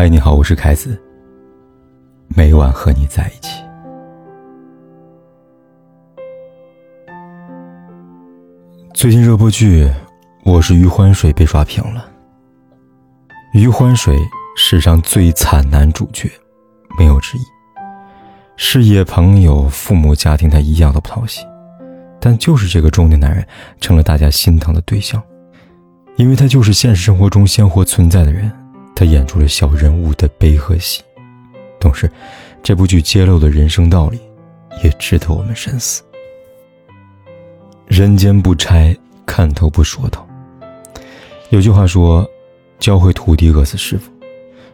嗨，你好，我是凯子。每晚和你在一起。最近热播剧《我是余欢水》被刷屏了。余欢水史上最惨男主角，没有之一。事业、朋友、父母、家庭，他一样都不讨喜。但就是这个中年男人，成了大家心疼的对象，因为他就是现实生活中鲜活存在的人。他演出了小人物的悲和喜，同时，这部剧揭露的人生道理，也值得我们深思。人间不拆，看透不说透。有句话说：“教会徒弟，饿死师傅。”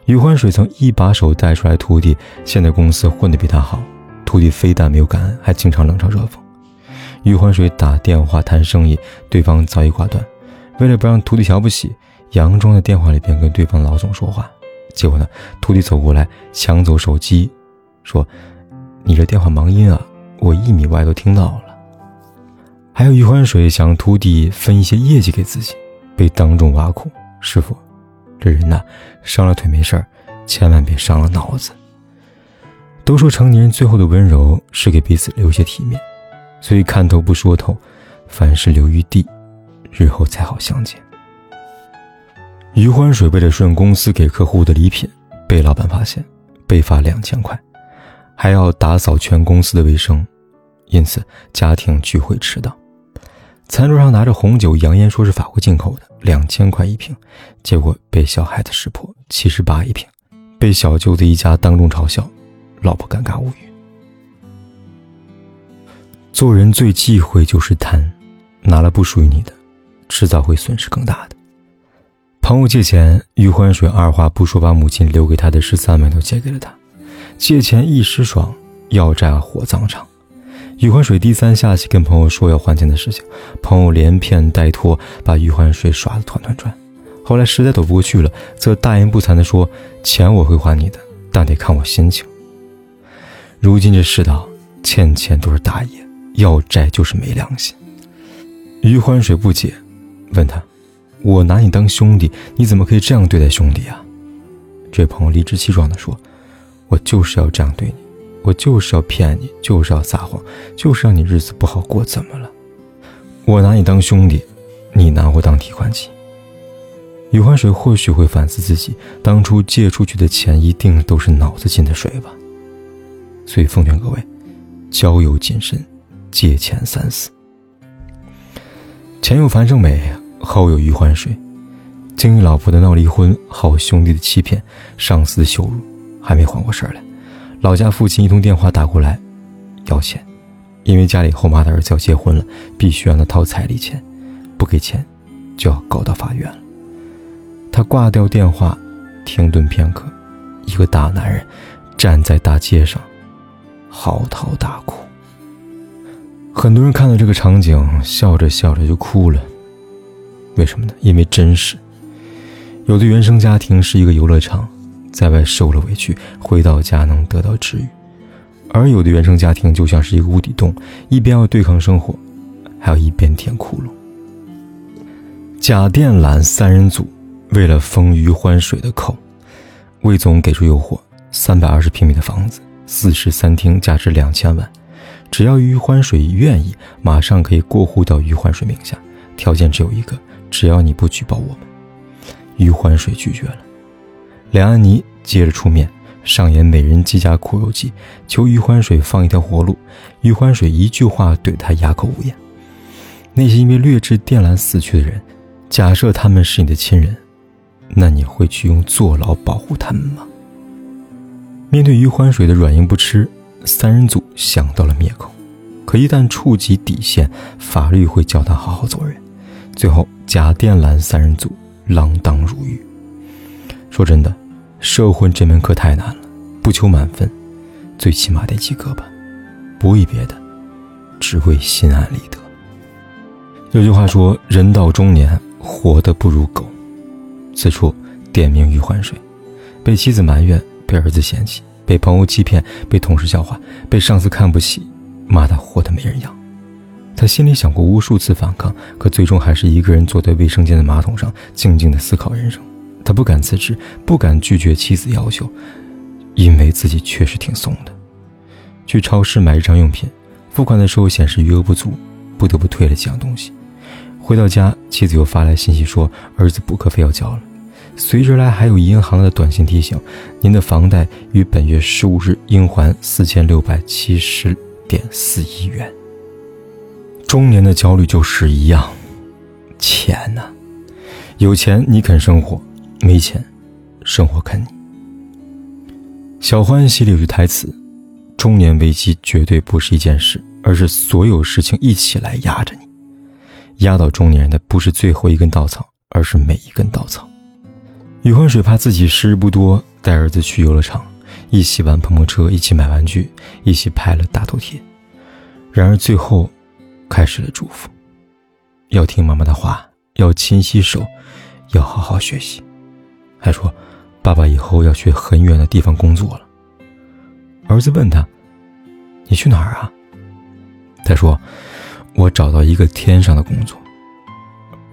余欢水曾一把手带出来徒弟，现在公司混得比他好，徒弟非但没有感恩，还经常冷嘲热讽。余欢水打电话谈生意，对方早已挂断，为了不让徒弟瞧不起。佯装在电话里边跟对方老总说话，结果呢，徒弟走过来抢走手机，说：“你这电话忙音啊，我一米外都听到了。”还有余欢水想徒弟分一些业绩给自己，被当众挖苦：“师傅，这人呐，伤了腿没事儿，千万别伤了脑子。”都说成年人最后的温柔是给彼此留些体面，所以看透不说透，凡事留余地，日后才好相见。余欢水为了顺公司给客户的礼品，被老板发现，被罚两千块，还要打扫全公司的卫生，因此家庭聚会迟到。餐桌上拿着红酒，扬言说是法国进口的，两千块一瓶，结果被小孩子识破，七十八一瓶，被小舅子一家当众嘲笑，老婆尴尬无语。做人最忌讳就是贪，拿了不属于你的，迟早会损失更大的。朋友借钱，余欢水二话不说把母亲留给他的十三万都借给了他。借钱一时爽，要债火葬场。余欢水低三下气跟朋友说要还钱的事情，朋友连骗带拖，把余欢水耍得团团转。后来实在躲不过去了，则大言不惭地说：“钱我会还你的，但得看我心情。”如今这世道，欠钱都是大爷，要债就是没良心。余欢水不解，问他。我拿你当兄弟，你怎么可以这样对待兄弟啊？这位朋友理直气壮地说：“我就是要这样对你，我就是要骗你，就是要撒谎，就是让你日子不好过，怎么了？我拿你当兄弟，你拿我当提款机。”余欢水或许会反思自己当初借出去的钱，一定都是脑子进的水吧。所以奉劝各位，交友谨慎，借钱三思。钱有樊胜美。后有余欢水，经历老婆的闹离婚，好兄弟的欺骗，上司的羞辱，还没缓过神来。老家父亲一通电话打过来，要钱，因为家里后妈的儿子要结婚了，必须让他掏彩礼钱，不给钱，就要告到法院了。他挂掉电话，停顿片刻，一个大男人站在大街上，嚎啕大哭。很多人看到这个场景，笑着笑着就哭了。为什么呢？因为真实。有的原生家庭是一个游乐场，在外受了委屈，回到家能得到治愈；而有的原生家庭就像是一个无底洞，一边要对抗生活，还要一边填窟窿。假电缆三人组为了封余欢水的口，魏总给出诱惑：三百二十平米的房子，四室三厅，价值两千万，只要余欢水愿意，马上可以过户到余欢水名下，条件只有一个。只要你不举报我们，余欢水拒绝了。梁安妮接着出面上演美人计加苦肉计，求余欢水放一条活路。余欢水一句话怼他哑口无言。那些因为劣质电缆死去的人，假设他们是你的亲人，那你会去用坐牢保护他们吗？面对余欢水的软硬不吃，三人组想到了灭口，可一旦触及底线，法律会叫他好好做人。最后。假电缆三人组锒铛入狱。说真的，社会这门课太难了，不求满分，最起码得及格吧。不为别的，只为心安理得。有句话说：“人到中年，活得不如狗。”此处点名余欢水，被妻子埋怨，被儿子嫌弃，被朋友欺骗，被同事笑话，被上司看不起，骂他活得没人样。他心里想过无数次反抗，可最终还是一个人坐在卫生间的马桶上，静静的思考人生。他不敢辞职，不敢拒绝妻子要求，因为自己确实挺怂的。去超市买日常用品，付款的时候显示余额不足，不得不退了几样东西。回到家，妻子又发来信息说儿子补课费要交了，随之而来还有银行的短信提醒：您的房贷于本月十五日应还四千六百七十点四一元。中年的焦虑就是一样，钱呐，有钱你肯生活，没钱，生活啃你。小欢喜里有句台词。中年危机绝对不是一件事，而是所有事情一起来压着你。压倒中年人的不是最后一根稻草，而是每一根稻草。余欢水怕自己时日不多，带儿子去游乐场，一起玩碰碰车，一起买玩具，一起拍了大头贴。然而最后，开始了祝福：要听妈妈的话，要勤洗手，要好好学习。还说，爸爸以后要去很远的地方工作了。儿子问他：“你去哪儿啊？”他说：“我找到一个天上的工作。”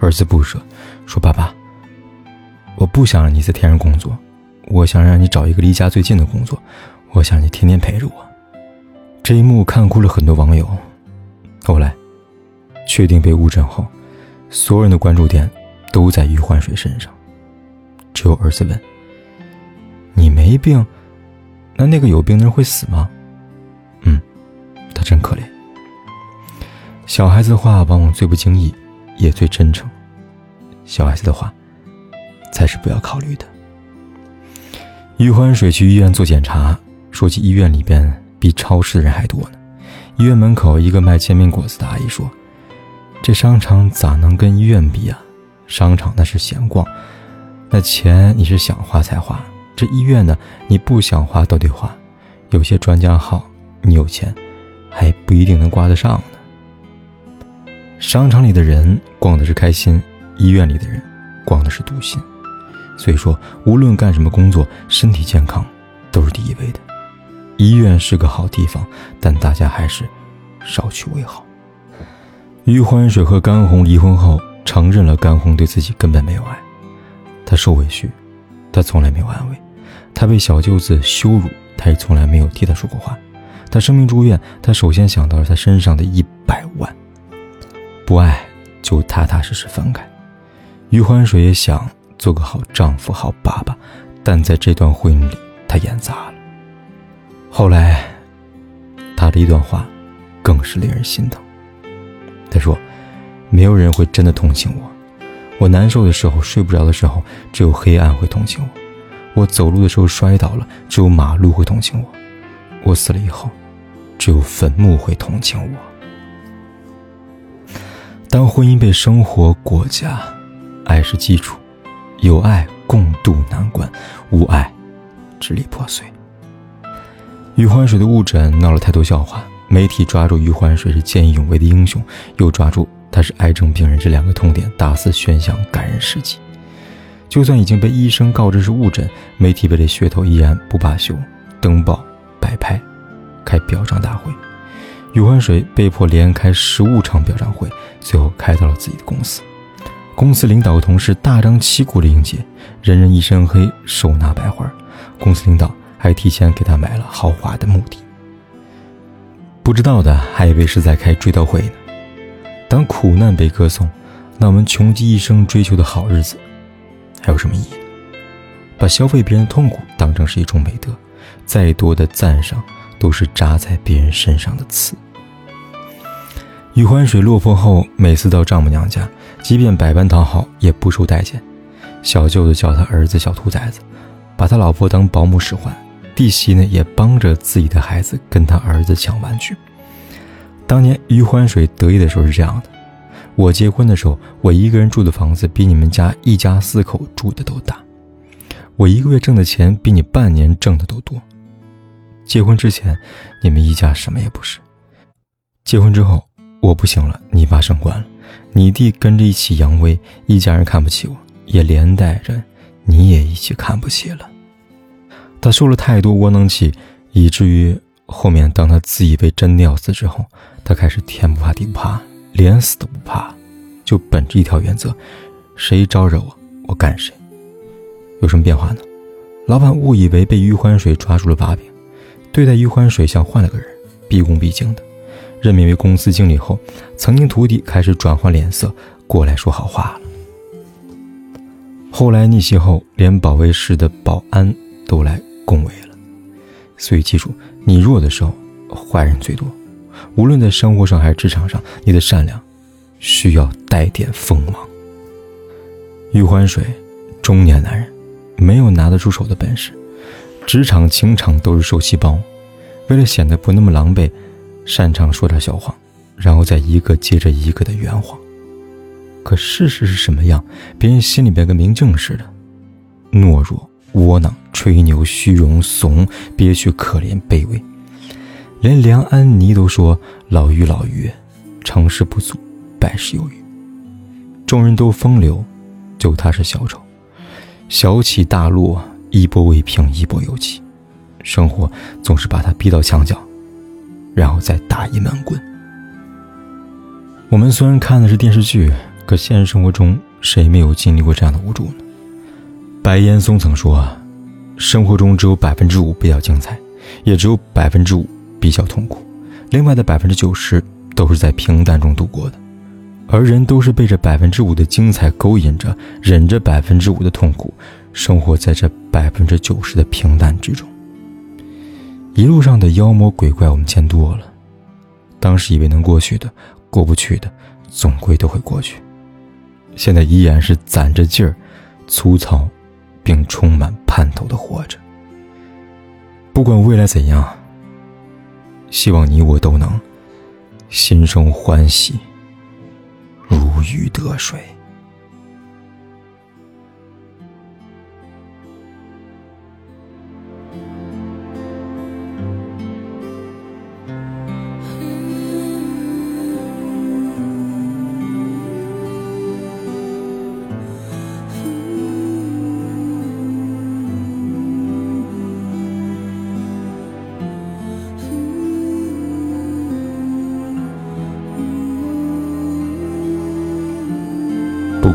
儿子不舍，说：“爸爸，我不想让你在天上工作，我想让你找一个离家最近的工作，我想你天天陪着我。”这一幕看哭了很多网友。后来，确定被误诊后，所有人的关注点都在于欢水身上，只有儿子问：“你没病？”那那个有病的人会死吗？嗯，他真可怜。小孩子的话往往最不经意，也最真诚。小孩子的话，才是不要考虑的。余欢水去医院做检查，说起医院里边比超市的人还多呢。医院门口一个卖煎饼果子的阿姨说：“这商场咋能跟医院比啊？商场那是闲逛，那钱你是想花才花。”这医院呢，你不想花都得花，有些专家号，你有钱，还不一定能挂得上呢。商场里的人逛的是开心，医院里的人逛的是堵心。所以说，无论干什么工作，身体健康都是第一位的。医院是个好地方，但大家还是少去为好。余欢水和甘红离婚后，承认了甘红对自己根本没有爱，他受委屈，他从来没有安慰。他被小舅子羞辱，他也从来没有替他说过话。他生病住院，他首先想到了他身上的一百万。不爱就踏踏实实分开。余欢水也想做个好丈夫、好爸爸，但在这段婚姻里，他演砸了。后来，他的一段话，更是令人心疼。他说：“没有人会真的同情我，我难受的时候、睡不着的时候，只有黑暗会同情我。”我走路的时候摔倒了，只有马路会同情我；我死了以后，只有坟墓会同情我。当婚姻被生活裹挟，爱是基础，有爱共度难关，无爱支离破碎。余欢水的误诊闹了太多笑话，媒体抓住余欢水是见义勇为的英雄，又抓住他是癌症病人这两个痛点，大肆宣扬感人事迹。就算已经被医生告知是误诊，媒体为了噱头依然不罢休，登报、摆拍、开表彰大会。余欢水被迫连开十五场表彰会，最后开到了自己的公司。公司领导和同事大张旗鼓的迎接，人人一身黑，手拿白花。公司领导还提前给他买了豪华的墓地。不知道的还以为是在开追悼会呢。当苦难被歌颂，那我们穷极一生追求的好日子。还有什么意义？把消费别人的痛苦当成是一种美德，再多的赞赏都是扎在别人身上的刺。余欢水落魄后，每次到丈母娘家，即便百般讨好，也不受待见。小舅子叫他儿子“小兔崽子”，把他老婆当保姆使唤。弟媳呢，也帮着自己的孩子跟他儿子抢玩具。当年余欢水得意的时候是这样的。我结婚的时候，我一个人住的房子比你们家一家四口住的都大。我一个月挣的钱比你半年挣的都多。结婚之前，你们一家什么也不是。结婚之后，我不行了，你爸升官了，你弟跟着一起扬威，一家人看不起我，也连带着你也一起看不起了。他受了太多窝囊气，以至于后面当他自以为真的要死之后，他开始天不怕地不怕。连死都不怕，就本着一条原则：谁招惹我，我干谁。有什么变化呢？老板误以为被余欢水抓住了把柄，对待余欢水像换了个人，毕恭毕敬的。任命为公司经理后，曾经徒弟开始转换脸色，过来说好话了。后来逆袭后，连保卫室的保安都来恭维了。所以记住，你弱的时候，坏人最多。无论在生活上还是职场上，你的善良需要带点锋芒。余欢水，中年男人，没有拿得出手的本事，职场、情场都是受气包。为了显得不那么狼狈。擅长说点小谎，然后再一个接着一个的圆谎。可事实是什么样？别人心里边跟明镜似的，懦弱、窝囊、吹牛、虚荣、怂、憋屈、可怜、卑微。连梁安妮都说：“老于老于，成事不足，败事有余。”众人都风流，就他是小丑，小起大落，一波未平一波又起，生活总是把他逼到墙角。然后再打一闷棍。我们虽然看的是电视剧，可现实生活中谁没有经历过这样的无助呢？白岩松曾说啊：“生活中只有百分之五比较精彩，也只有百分之五比较痛苦，另外的百分之九十都是在平淡中度过的。而人都是被这百分之五的精彩勾引着，忍着百分之五的痛苦，生活在这百分之九十的平淡之中。”一路上的妖魔鬼怪我们见多了，当时以为能过去的，过不去的，总归都会过去。现在依然是攒着劲儿，粗糙，并充满盼头的活着。不管未来怎样，希望你我都能心生欢喜，如鱼得水。